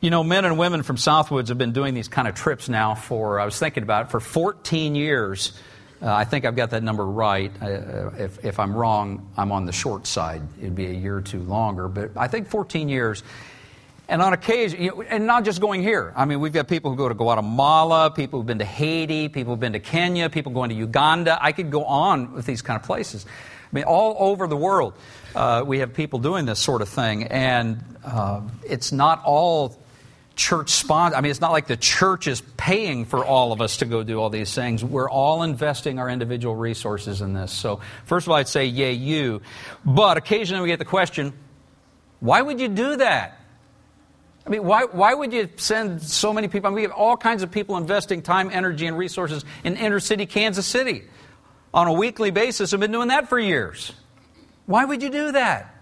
You know, men and women from Southwoods have been doing these kind of trips now for, I was thinking about it, for 14 years. Uh, I think I've got that number right. Uh, if, if I'm wrong, I'm on the short side. It'd be a year or two longer, but I think 14 years. And on occasion, you know, and not just going here. I mean, we've got people who go to Guatemala, people who've been to Haiti, people who've been to Kenya, people going to Uganda. I could go on with these kind of places. I mean, all over the world, uh, we have people doing this sort of thing. And uh, it's not all church sponsored. I mean, it's not like the church is paying for all of us to go do all these things. We're all investing our individual resources in this. So, first of all, I'd say, yay, you. But occasionally we get the question, why would you do that? I mean, why, why would you send so many people? I mean, we have all kinds of people investing time, energy, and resources in inner city Kansas City on a weekly basis. I've been doing that for years. Why would you do that?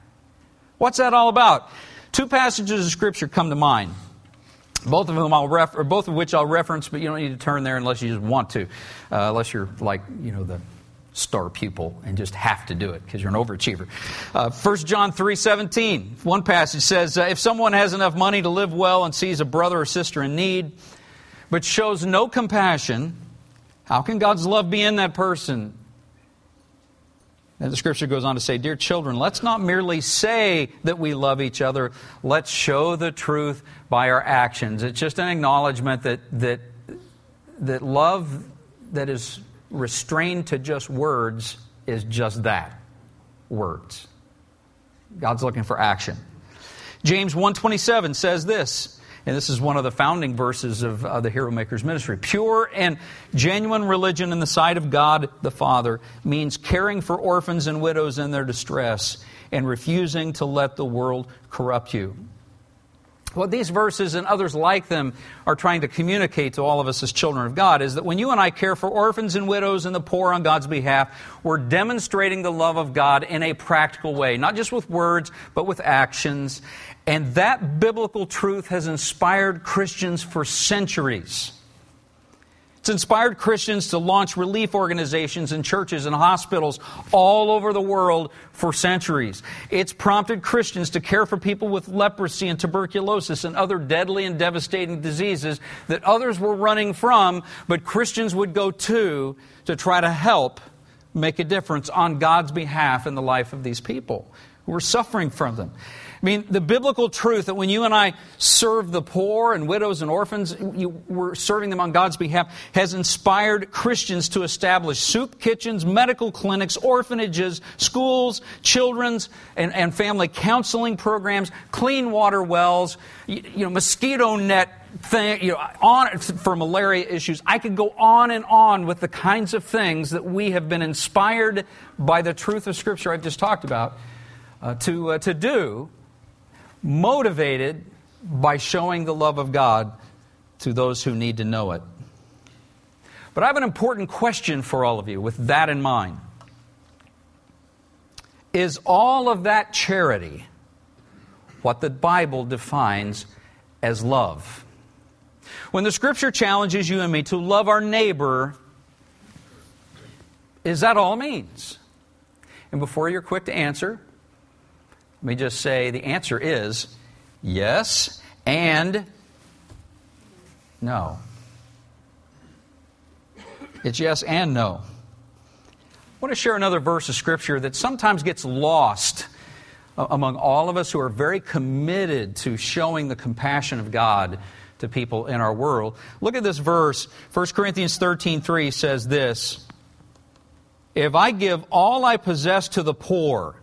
What's that all about? Two passages of Scripture come to mind. Both of whom I'll refer, both of which I'll reference, but you don't need to turn there unless you just want to, uh, unless you're like you know the star pupil and just have to do it because you're an overachiever. Uh, 1 John 3 17, one passage says, uh, If someone has enough money to live well and sees a brother or sister in need, but shows no compassion, how can God's love be in that person? And the scripture goes on to say, Dear children, let's not merely say that we love each other, let's show the truth by our actions. It's just an acknowledgement that, that, that love that is restrained to just words is just that words. God's looking for action. James 127 says this, and this is one of the founding verses of uh, the Hero Makers ministry. Pure and genuine religion in the sight of God the Father means caring for orphans and widows in their distress and refusing to let the world corrupt you. What these verses and others like them are trying to communicate to all of us as children of God is that when you and I care for orphans and widows and the poor on God's behalf, we're demonstrating the love of God in a practical way, not just with words, but with actions. And that biblical truth has inspired Christians for centuries. It's inspired Christians to launch relief organizations and churches and hospitals all over the world for centuries. It's prompted Christians to care for people with leprosy and tuberculosis and other deadly and devastating diseases that others were running from, but Christians would go to to try to help make a difference on God's behalf in the life of these people who were suffering from them. I mean, the biblical truth that when you and I serve the poor and widows and orphans, you, we're serving them on God's behalf, has inspired Christians to establish soup kitchens, medical clinics, orphanages, schools, children's and, and family counseling programs, clean water wells, you, you know, mosquito net thing, you know, on for malaria issues. I could go on and on with the kinds of things that we have been inspired by the truth of Scripture I've just talked about uh, to, uh, to do motivated by showing the love of God to those who need to know it. But I have an important question for all of you with that in mind. Is all of that charity what the Bible defines as love? When the scripture challenges you and me to love our neighbor, is that all it means? And before you're quick to answer, let me just say the answer is yes and no. It's yes and no. I want to share another verse of Scripture that sometimes gets lost among all of us who are very committed to showing the compassion of God to people in our world. Look at this verse. 1 Corinthians 13 3 says this If I give all I possess to the poor,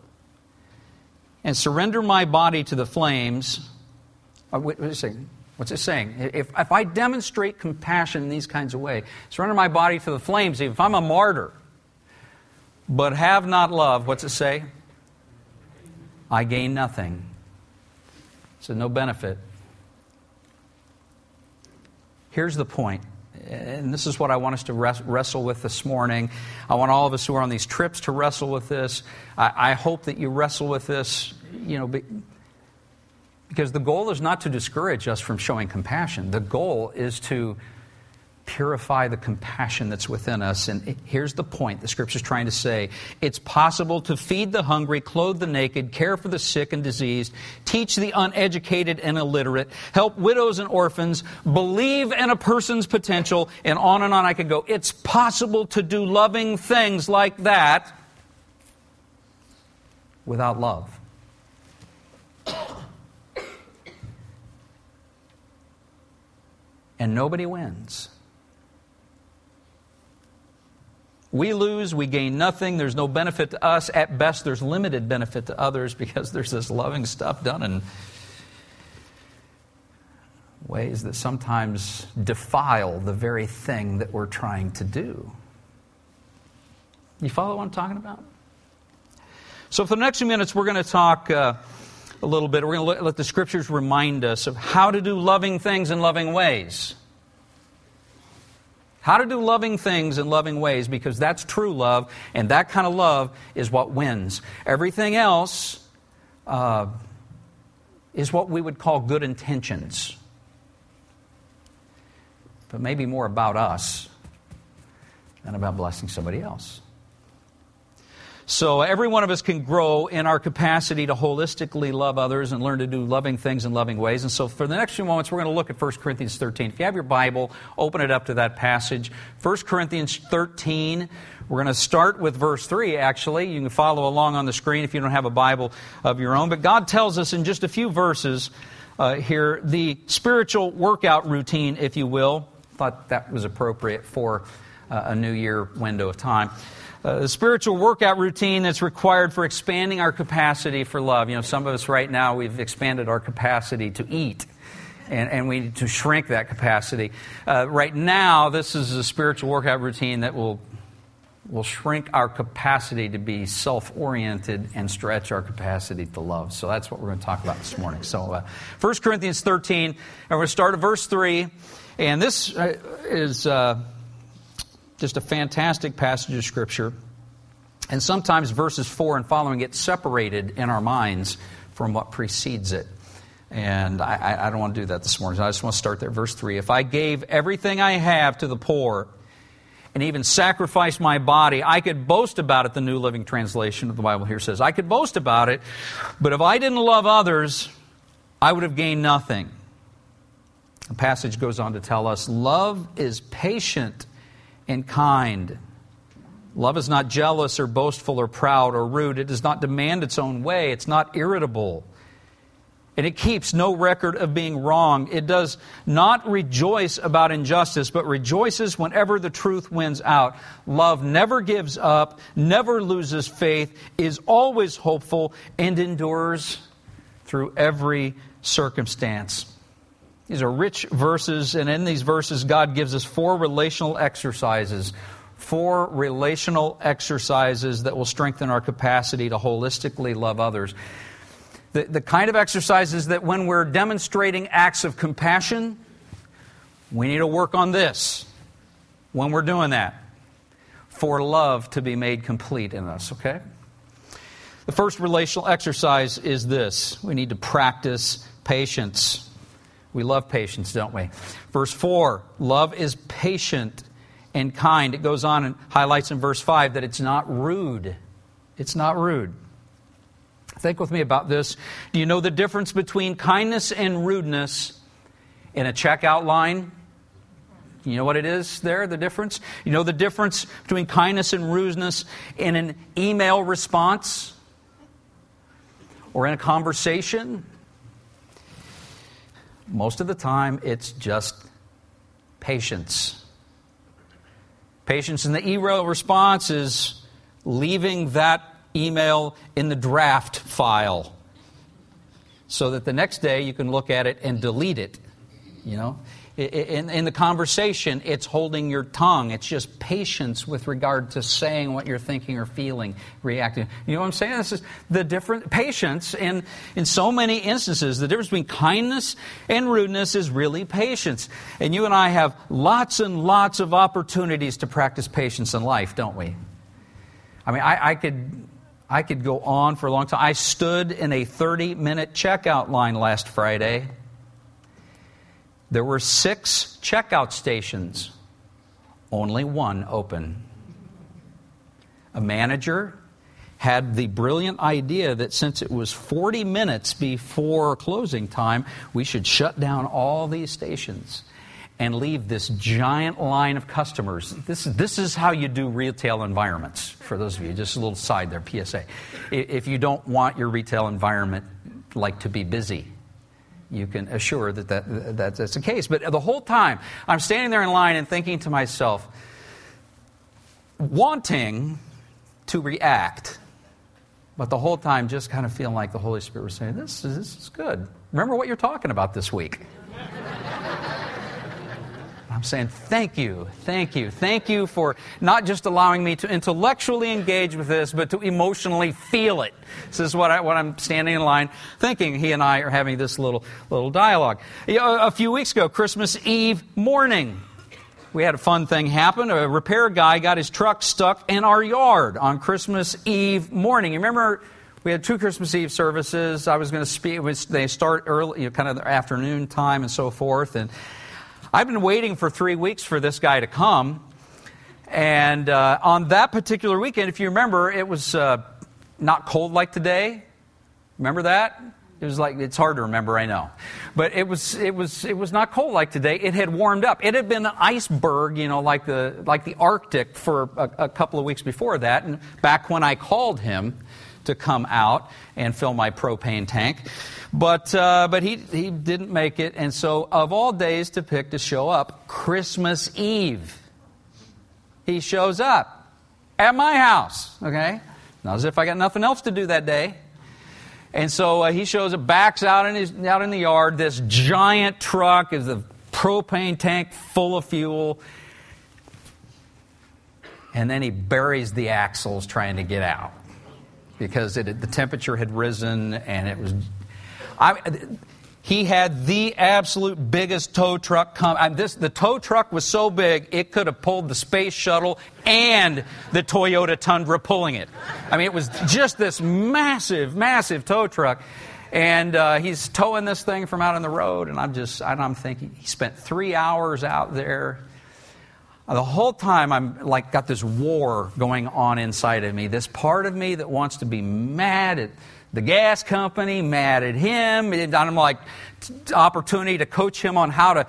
and surrender my body to the flames. Uh, what's it saying? If, if I demonstrate compassion in these kinds of ways, surrender my body to the flames, if I'm a martyr, but have not love, what's it say? I gain nothing. So no benefit. Here's the point and this is what I want us to wrestle with this morning. I want all of us who are on these trips to wrestle with this. I, I hope that you wrestle with this, you know, because the goal is not to discourage us from showing compassion. The goal is to purify the compassion that's within us. And here's the point the scripture's trying to say it's possible to feed the hungry, clothe the naked, care for the sick and diseased, teach the uneducated and illiterate, help widows and orphans, believe in a person's potential, and on and on I could go. It's possible to do loving things like that without love. And nobody wins. We lose, we gain nothing, there's no benefit to us. At best, there's limited benefit to others because there's this loving stuff done in ways that sometimes defile the very thing that we're trying to do. You follow what I'm talking about? So, for the next few minutes, we're going to talk uh, a little bit. We're going to let the scriptures remind us of how to do loving things in loving ways. How to do loving things in loving ways because that's true love, and that kind of love is what wins. Everything else uh, is what we would call good intentions, but maybe more about us than about blessing somebody else. So every one of us can grow in our capacity to holistically love others and learn to do loving things in loving ways. And so for the next few moments, we're going to look at 1 Corinthians 13. If you have your Bible, open it up to that passage. 1 Corinthians 13. We're going to start with verse 3, actually. You can follow along on the screen if you don't have a Bible of your own. But God tells us in just a few verses uh, here the spiritual workout routine, if you will. Thought that was appropriate for uh, a new year window of time a spiritual workout routine that's required for expanding our capacity for love. You know, some of us right now, we've expanded our capacity to eat. And, and we need to shrink that capacity. Uh, right now, this is a spiritual workout routine that will will shrink our capacity to be self oriented and stretch our capacity to love. So that's what we're going to talk about this morning. So, uh, 1 Corinthians 13, and we're going to start at verse 3. And this uh, is uh, just a fantastic passage of Scripture. And sometimes verses 4 and following get separated in our minds from what precedes it. And I, I, don't want to do that this morning. I just want to start there. Verse 3 If I gave everything I have to the poor and even sacrificed my body, I could boast about it, the New Living Translation of the Bible here says. I could boast about it, but if I didn't love others, I would have gained nothing. The passage goes on to tell us love is patient and kind. Love is not jealous or boastful or proud or rude. It does not demand its own way. It's not irritable. And it keeps no record of being wrong. It does not rejoice about injustice, but rejoices whenever the truth wins out. Love never gives up, never loses faith, is always hopeful, and endures through every circumstance. These are rich verses, and in these verses, God gives us four relational exercises. Four relational exercises that will strengthen our capacity to holistically love others. The, the kind of exercises that when we're demonstrating acts of compassion, we need to work on this when we're doing that for love to be made complete in us, okay? The first relational exercise is this we need to practice patience. We love patience, don't we? Verse 4 love is patient and kind. It goes on and highlights in verse 5 that it's not rude. It's not rude. Think with me about this. Do you know the difference between kindness and rudeness in a checkout line? You know what it is there, the difference? You know the difference between kindness and rudeness in an email response or in a conversation? Most of the time, it's just patience. Patience in the email response is leaving that email in the draft file so that the next day you can look at it and delete it. You know, in, in, the conversation, it's holding your tongue. It's just patience with regard to saying what you're thinking or feeling, reacting. You know what I'm saying? This is the different patience. in, in so many instances, the difference between kindness and rudeness is really patience. And you and I have lots and lots of opportunities to practice patience in life, don't we? I mean, I, I could. I could go on for a long time. I stood in a 30 minute checkout line last Friday there were six checkout stations only one open. A manager had the brilliant idea that since it was 40 minutes before closing time, we should shut down all these stations and leave this giant line of customers. This, this is how you do retail environments, for those of you. Just a little side there, PSA. If you don't want your retail environment like to be busy, you can assure that, that, that that's the case. But the whole time, I'm standing there in line and thinking to myself, wanting to react but the whole time, just kind of feeling like the Holy Spirit was saying, This, this is good. Remember what you're talking about this week. I'm saying, Thank you, thank you, thank you for not just allowing me to intellectually engage with this, but to emotionally feel it. This is what, I, what I'm standing in line thinking. He and I are having this little, little dialogue. A few weeks ago, Christmas Eve morning, we had a fun thing happen. A repair guy got his truck stuck in our yard on Christmas Eve morning. You remember we had two Christmas Eve services. I was going to speak. They start early, you know, kind of the afternoon time and so forth. And I've been waiting for three weeks for this guy to come. And uh, on that particular weekend, if you remember, it was uh, not cold like today. Remember that? It was like it's hard to remember, I know, but it was it was it was not cold like today. It had warmed up. It had been an iceberg, you know, like the like the Arctic for a, a couple of weeks before that. And back when I called him to come out and fill my propane tank, but uh, but he he didn't make it. And so, of all days to pick to show up, Christmas Eve, he shows up at my house. Okay, not as if I got nothing else to do that day. And so uh, he shows up, backs out in, his, out in the yard. This giant truck is a propane tank full of fuel. And then he buries the axles trying to get out because it, the temperature had risen and it was. I, he had the absolute biggest tow truck come. This, the tow truck was so big it could have pulled the space shuttle and the Toyota Tundra pulling it. I mean, it was just this massive, massive tow truck. And uh, he's towing this thing from out on the road, and I'm just, and I'm thinking, he spent three hours out there. The whole time, I'm like, got this war going on inside of me. This part of me that wants to be mad at the gas company, mad at him. I'm like, opportunity to coach him on how to,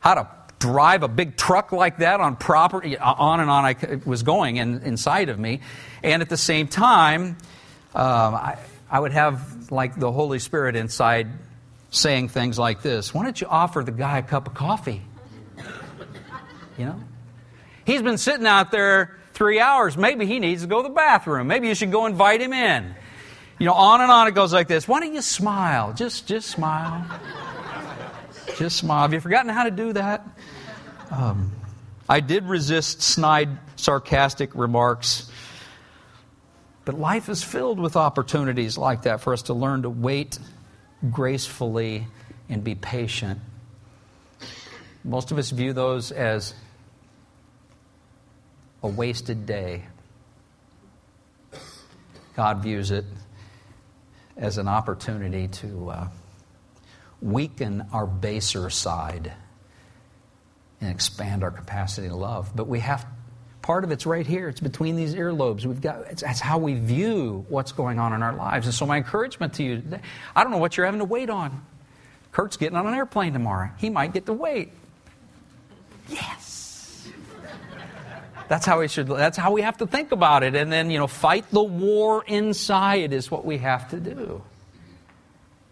how to drive a big truck like that on property, on and on I was going in, inside of me. And at the same time, um, I, I would have like the Holy Spirit inside saying things like this Why don't you offer the guy a cup of coffee? You know? He's been sitting out there three hours. Maybe he needs to go to the bathroom. Maybe you should go invite him in. You know, on and on it goes like this. Why don't you smile? Just, just smile. just smile. Have you forgotten how to do that? Um, I did resist snide, sarcastic remarks. But life is filled with opportunities like that for us to learn to wait gracefully and be patient. Most of us view those as a wasted day. God views it as an opportunity to uh, weaken our baser side and expand our capacity to love. But we have part of it's right here. It's between these earlobes. We've got that's how we view what's going on in our lives. And so my encouragement to you today, I don't know what you're having to wait on. Kurt's getting on an airplane tomorrow. He might get to wait. Yes. That's how we should that's how we have to think about it. And then, you know, fight the war inside is what we have to do.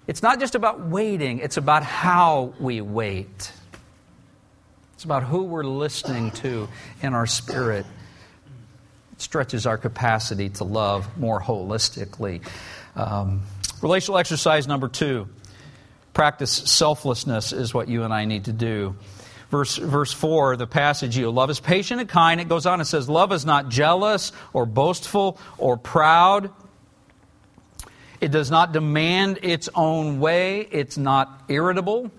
It's not just about waiting, it's about how we wait. It's about who we're listening to in our spirit. It stretches our capacity to love more holistically. Um, relational exercise number two practice selflessness is what you and I need to do. Verse, verse 4, the passage, you love is patient and kind. It goes on and says, Love is not jealous or boastful or proud. It does not demand its own way. It's not irritable.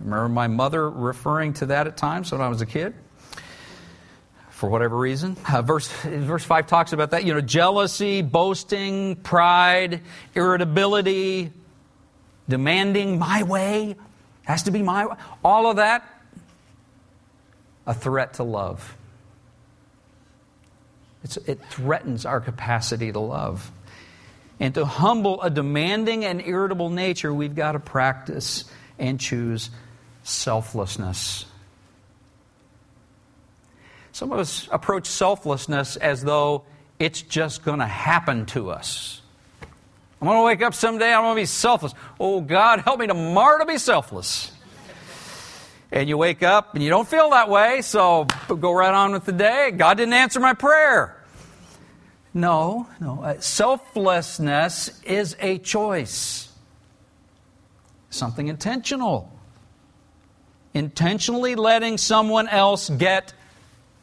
Remember my mother referring to that at times when I was a kid? For whatever reason. Uh, verse, verse 5 talks about that. You know, jealousy, boasting, pride, irritability, demanding my way, has to be my. All of that, a threat to love. It's, it threatens our capacity to love. And to humble a demanding and irritable nature, we've got to practice and choose selflessness. Some of us approach selflessness as though it's just going to happen to us. I'm going to wake up someday, I'm going to be selfless. Oh, God, help me tomorrow to be selfless. And you wake up and you don't feel that way, so go right on with the day. God didn't answer my prayer. No, no. Uh, selflessness is a choice, something intentional. Intentionally letting someone else get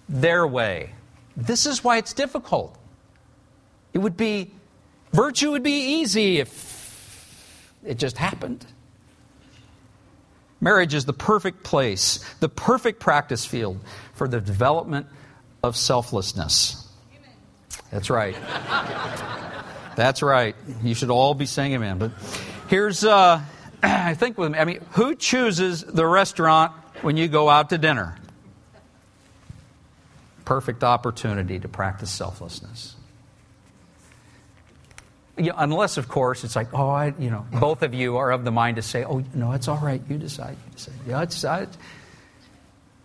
their way. This is why it's difficult. It would be, virtue would be easy if it just happened. Marriage is the perfect place, the perfect practice field for the development of selflessness. That's right. That's right. You should all be saying amen. But here's, uh, I think, with, me, I mean, who chooses the restaurant when you go out to dinner? Perfect opportunity to practice selflessness. Know, unless, of course, it's like, oh, I, you know, both of you are of the mind to say, oh, no, it's all right. You decide. You decide. Yeah, it's, I,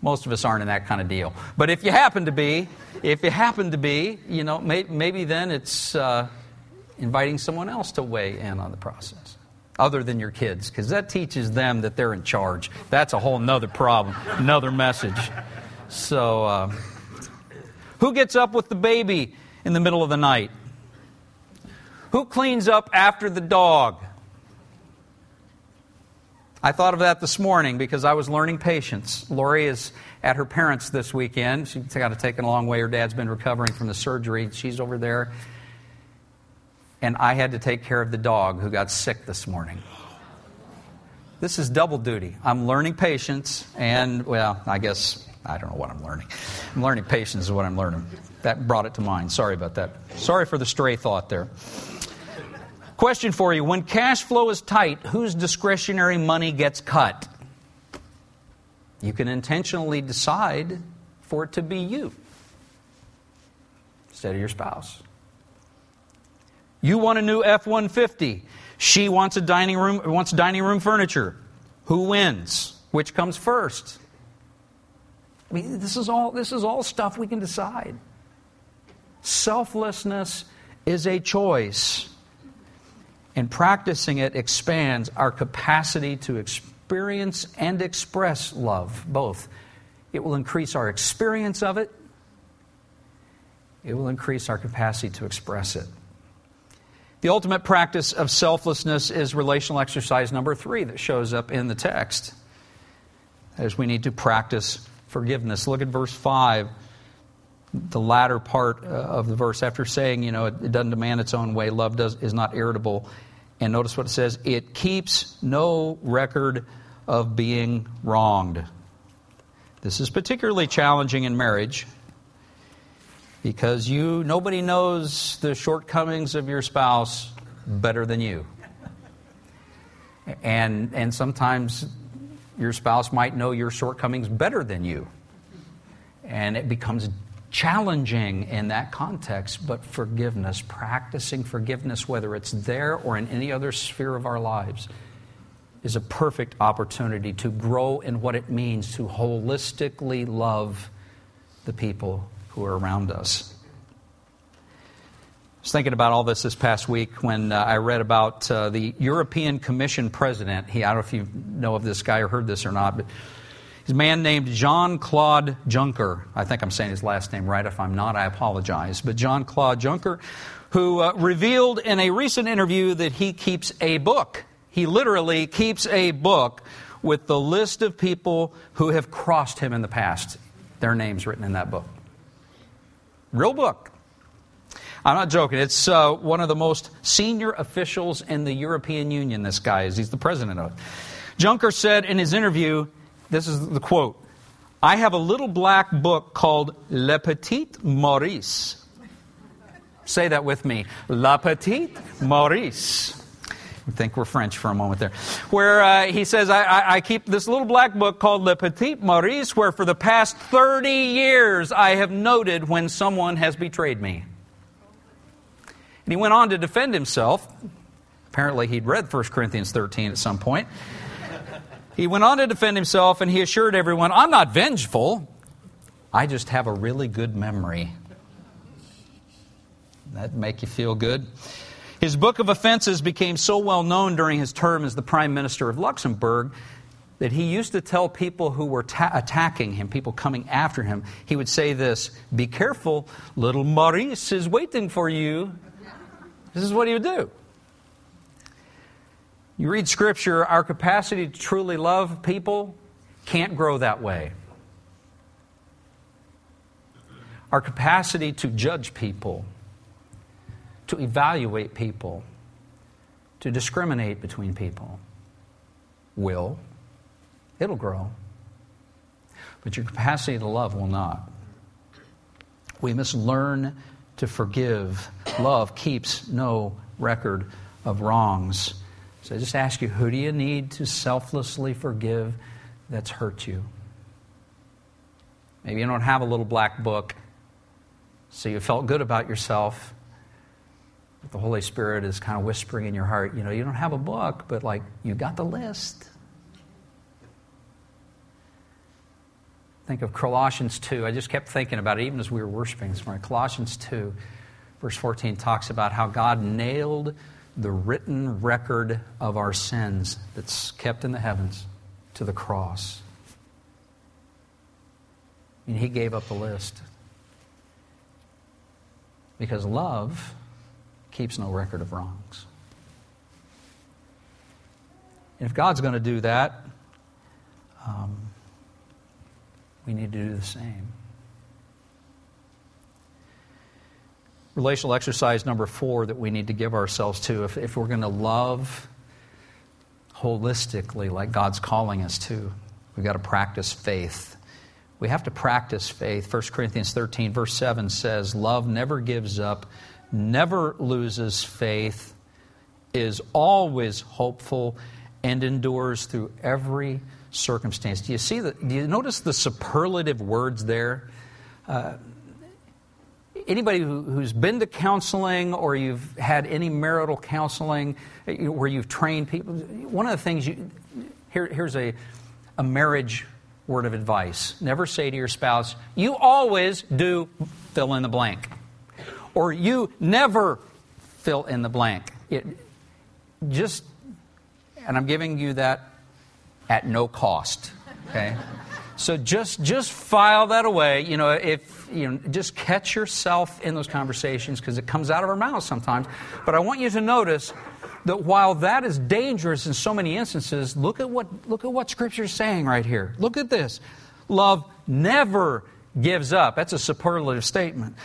most of us aren't in that kind of deal. But if you happen to be, if you happen to be, you know, may, maybe then it's uh, inviting someone else to weigh in on the process, other than your kids, because that teaches them that they're in charge. That's a whole nother problem, another message. So, uh, who gets up with the baby in the middle of the night? Who cleans up after the dog? I thought of that this morning because I was learning patience. Lori is at her parents' this weekend. She's got to take a long way. Her dad's been recovering from the surgery. She's over there. And I had to take care of the dog who got sick this morning. This is double duty. I'm learning patience, and, well, I guess I don't know what I'm learning. I'm learning patience is what I'm learning. That brought it to mind. Sorry about that. Sorry for the stray thought there. Question for you When cash flow is tight, whose discretionary money gets cut? You can intentionally decide for it to be you instead of your spouse. You want a new F 150. She wants a dining room wants dining room furniture. Who wins? Which comes first? I mean, this is all this is all stuff we can decide. Selflessness is a choice and practicing it expands our capacity to experience and express love, both. It will increase our experience of it, it will increase our capacity to express it. The ultimate practice of selflessness is relational exercise number three that shows up in the text. As we need to practice forgiveness. Look at verse 5 the latter part uh, of the verse after saying, you know, it, it doesn't demand its own way, love does, is not irritable. And notice what it says it keeps no record of being wronged. This is particularly challenging in marriage because you nobody knows the shortcomings of your spouse better than you. And and sometimes your spouse might know your shortcomings better than you. And it becomes challenging in that context, but forgiveness, practicing forgiveness, whether it's there or in any other sphere of our lives, is a perfect opportunity to grow in what it means to holistically love the people who are around us. I was thinking about all this this past week when uh, I read about uh, the European Commission president. He, I don't know if you know of this guy or heard this or not, but a man named Jean Claude Juncker. I think I'm saying his last name right. If I'm not, I apologize. But Jean Claude Juncker, who uh, revealed in a recent interview that he keeps a book. He literally keeps a book with the list of people who have crossed him in the past. Their names written in that book. Real book. I'm not joking. It's uh, one of the most senior officials in the European Union, this guy is. He's the president of it. Juncker said in his interview, this is the quote I have a little black book called Le Petit Maurice. Say that with me Le Petit Maurice. I think we're French for a moment there. Where uh, he says, I, I, I, keep this little black book called Le Petit Maurice, where for the past 30 years I have noted when someone has betrayed me. And he went on to defend himself. Apparently, he'd read 1 Corinthians 13 at some point. He went on to defend himself and he assured everyone, I'm not vengeful. I just have a really good memory. That make you feel good? His book of offenses became so well known during his term as the Prime Minister of Luxembourg that he used to tell people who were ta- attacking him, people coming after him, he would say this Be careful, little Maurice is waiting for you. This is what he would do. You read Scripture, our capacity to truly love people can't grow that way. Our capacity to judge people to evaluate people, to discriminate between people. Will. It'll grow. But your capacity to love will not. We must learn to forgive. Love keeps no record of wrongs. So I just ask you who do you need to selflessly forgive that's hurt you? Maybe you don't have a little black book, so you felt good about yourself But the Holy Spirit is kind of whispering in your heart, you know, you don't have a book, but like you got the list. Think of Colossians 2. I just kept thinking about it even as we were worshiping this morning. Colossians 2, verse 14, talks about how God nailed the written record of our sins that's kept in the heavens to the cross. And He gave up the list. Because love keeps no record of wrongs. And if God's going to do that, um, we need to do the same. Relational exercise number four that we need to give ourselves to if, if we're going to love holistically like God's calling us to, we've got to practice faith. We have to practice faith. 1 Corinthians 13, verse 7 says, Love never gives up, never loses faith, is always hopeful, and endures through every circumstance. Do you see the, do you notice the superlative words there? Uh, anybody who, who's been to counseling or you've had any marital counseling uh, where you've trained people, one of the things you, here, here's a, a marriage word of advice. Never say to your spouse, you always do fill in the blank or you never fill in the blank. It just, and I'm giving you that at no cost. Okay, so just just file that away. You know, if you know, just catch yourself in those conversations because it comes out of our mouths sometimes. But I want you to notice that while that is dangerous in so many instances, look at what look at what Scripture is saying right here. Look at this: love never gives up. That's a superlative statement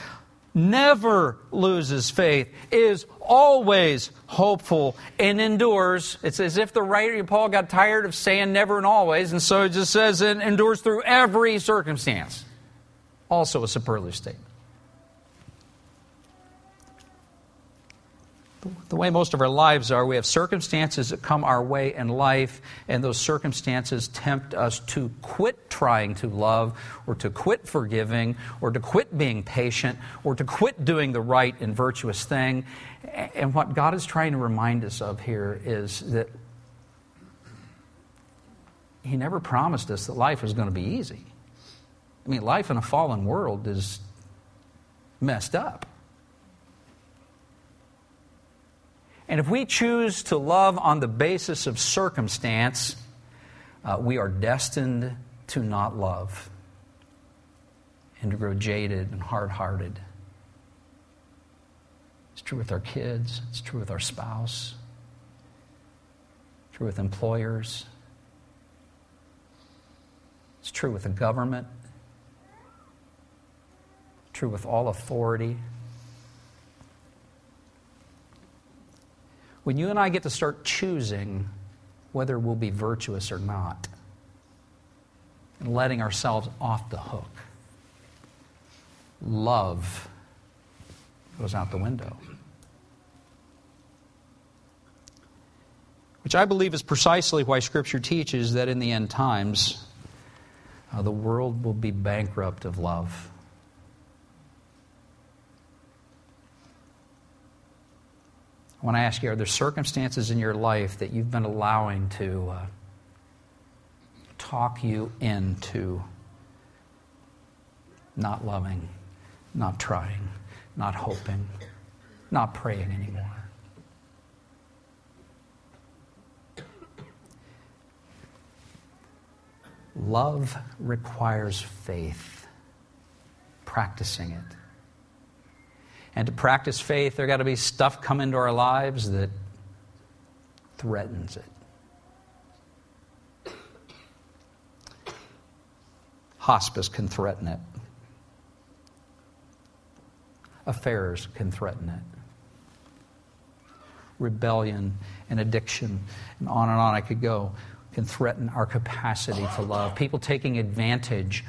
never loses faith, is always hopeful, and endures. It's as if the writer, Paul, got tired of saying never and always, and so it just says it endures through every circumstance. Also a superlative statement. The way most of our lives are, we have circumstances that come our way in life, and those circumstances tempt us to quit trying to love, or to quit forgiving, or to quit being patient, or to quit doing the right and virtuous thing. And what God is trying to remind us of here is that He never promised us that life was going to be easy. I mean, life in a fallen world is messed up. And if we choose to love on the basis of circumstance, uh, we are destined to not love and to grow jaded and hard hearted. It's true with our kids, it's true with our spouse, true with employers, it's true with the government, true with all authority. When you and I get to start choosing whether we'll be virtuous or not, and letting ourselves off the hook, love goes out the window. Which I believe is precisely why Scripture teaches that in the end times, uh, the world will be bankrupt of love. Want to ask you are there circumstances in your life that you've been allowing to uh, talk you into not loving, not trying, not hoping, not praying anymore? Love requires faith, practicing it. And to practice faith, there got to be stuff come into our lives that threatens it. Hospice can threaten it. Affairs can threaten it. Rebellion and addiction, and on and on I could go, can threaten our capacity to love. People taking advantage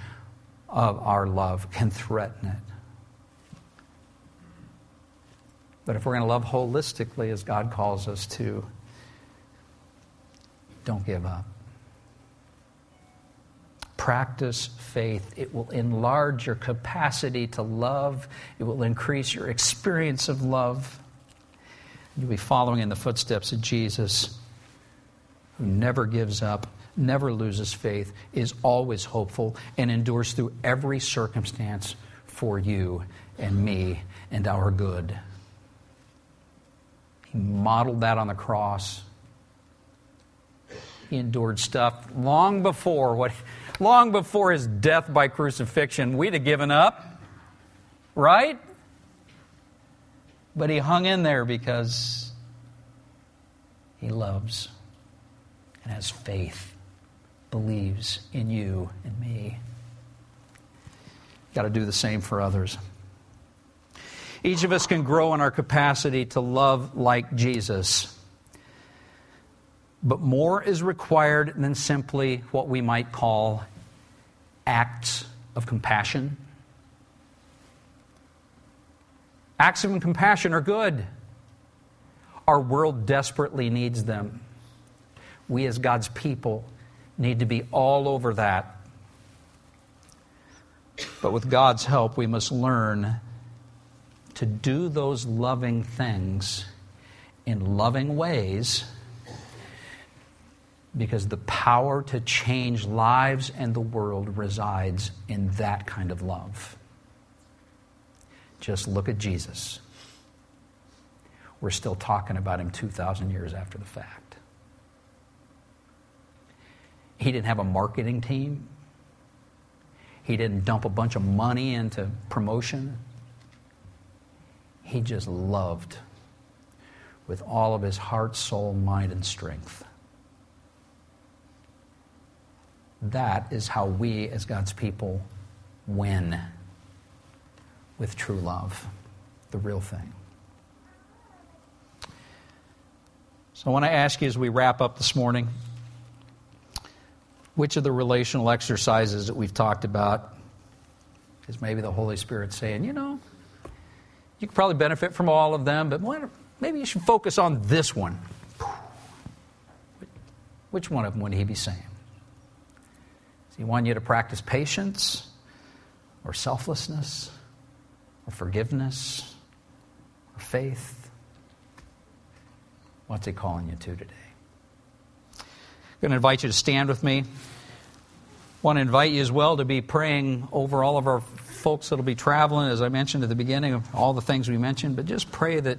of our love can threaten it. But if we're going to love holistically as God calls us to, don't give up. Practice faith. It will enlarge your capacity to love, it will increase your experience of love. You'll be following in the footsteps of Jesus, who never gives up, never loses faith, is always hopeful, and endures through every circumstance for you and me and our good modeled that on the cross. He endured stuff long before what long before his death by crucifixion. We'd have given up. Right? But he hung in there because he loves and has faith, believes in you and me. Got to do the same for others. Each of us can grow in our capacity to love like Jesus. But more is required than simply what we might call acts of compassion. Acts of compassion are good. Our world desperately needs them. We, as God's people, need to be all over that. But with God's help, we must learn to do those loving things in loving ways because the power to change lives and the world resides in that kind of love. Just look at Jesus. We're still talking about him 2,000 years after the fact. He didn't have a marketing team. He didn't dump a bunch of money into promotion. He just loved with all of his heart, soul, mind, and strength. That is how we, as God's people, win with true love, the real thing. So I want to ask you as we wrap up this morning which of the relational exercises that we've talked about is maybe the Holy Spirit saying, you know, you could probably benefit from all of them, but maybe you should focus on this one. Which one of them would he be saying? Does he want you to practice patience or selflessness or forgiveness or faith? What's he calling you to today? I'm going to invite you to stand with me. I want to invite you as well to be praying over all of our folks that'll be traveling, as I mentioned at the beginning of all the things we mentioned, but just pray that,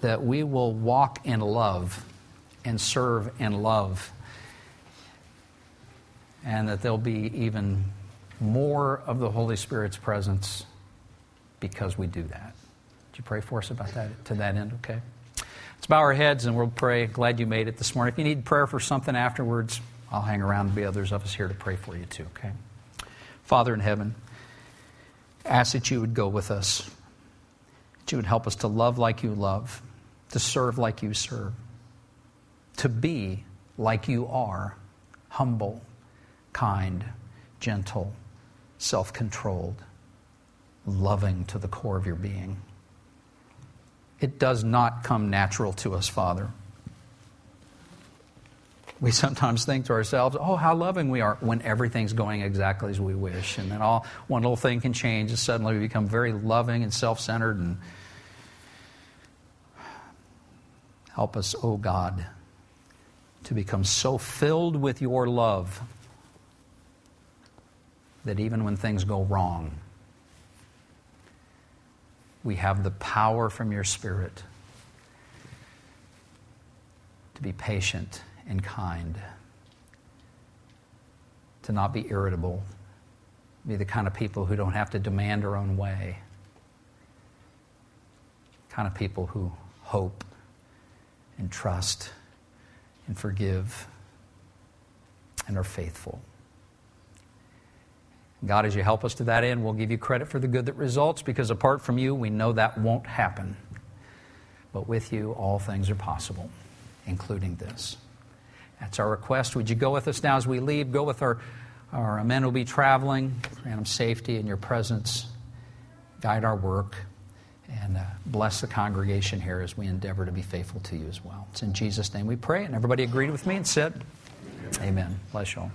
that we will walk in love and serve in love, and that there'll be even more of the Holy Spirit's presence because we do that. Would you pray for us about that to that end, okay? Let's bow our heads and we'll pray. Glad you made it this morning. If you need prayer for something afterwards, I'll hang around and be others of us here to pray for you too, okay? Father in heaven, ask that you would go with us, that you would help us to love like you love, to serve like you serve, to be like you are humble, kind, gentle, self controlled, loving to the core of your being. It does not come natural to us, Father. We sometimes think to ourselves, oh, how loving we are when everything's going exactly as we wish. And then all one little thing can change, and suddenly we become very loving and self centered. And help us, oh God, to become so filled with your love that even when things go wrong, we have the power from your Spirit to be patient and kind, to not be irritable, be the kind of people who don't have to demand our own way, kind of people who hope and trust and forgive and are faithful. God, as you help us to that end, we'll give you credit for the good that results because apart from you, we know that won't happen. But with you, all things are possible, including this. That's our request. Would you go with us now as we leave? Go with our, our men who will be traveling. Grant them safety in your presence. Guide our work. And uh, bless the congregation here as we endeavor to be faithful to you as well. It's in Jesus' name we pray. And everybody agreed with me and said, Amen. Bless you all.